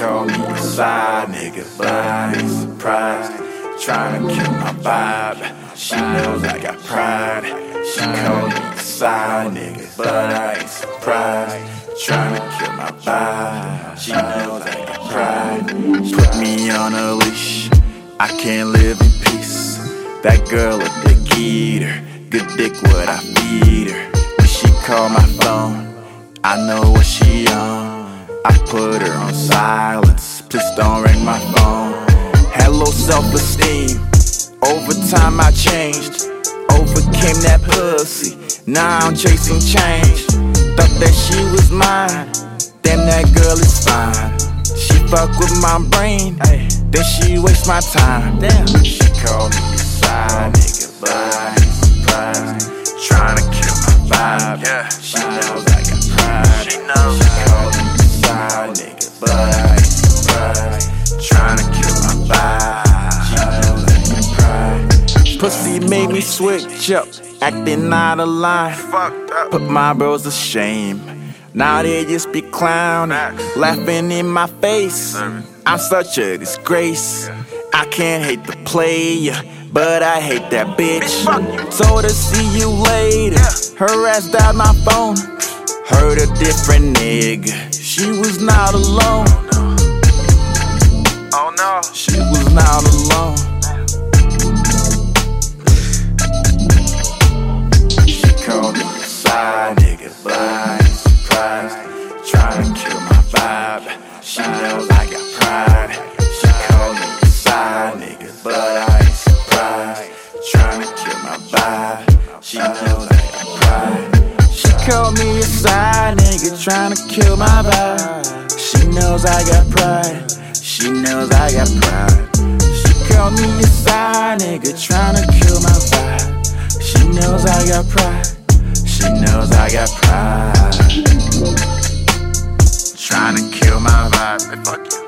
call me a side nigga, but I ain't surprised. Trying to kill my vibe. She knows I got pride. She call me a side nigga, but I ain't surprised. Trying to kill my vibe. She knows I got pride. Put me on a leash. I can't live in peace. That girl a dick eater. Good dick, what I feed her. When she call my phone, I know what she on. I put her on silence. Please don't ring my phone. Had low self esteem. Over time I changed. Overcame that pussy. Now I'm chasing change. Thought that she was mine. Damn, that girl is fine. She fuck with my brain. Then she waste my time. Damn. She called me side nigga, Pussy made me switch up, acting out of line. Fucked up. Put my bros to shame. Now they just be clowning, laughing in my face. I'm such a disgrace. I can't hate the player, but I hate that bitch. Told her see you later. Her ass dialed my phone. Heard a different nigga. She was not alone. Oh no. She was not alone. Called me a side nigga, trying to kill my vibe. She knows I got pride. She knows I got pride. She called me a side nigga, trying to kill my vibe. She knows I got pride. She knows I got pride. Trying to kill my vibe. Fuck you.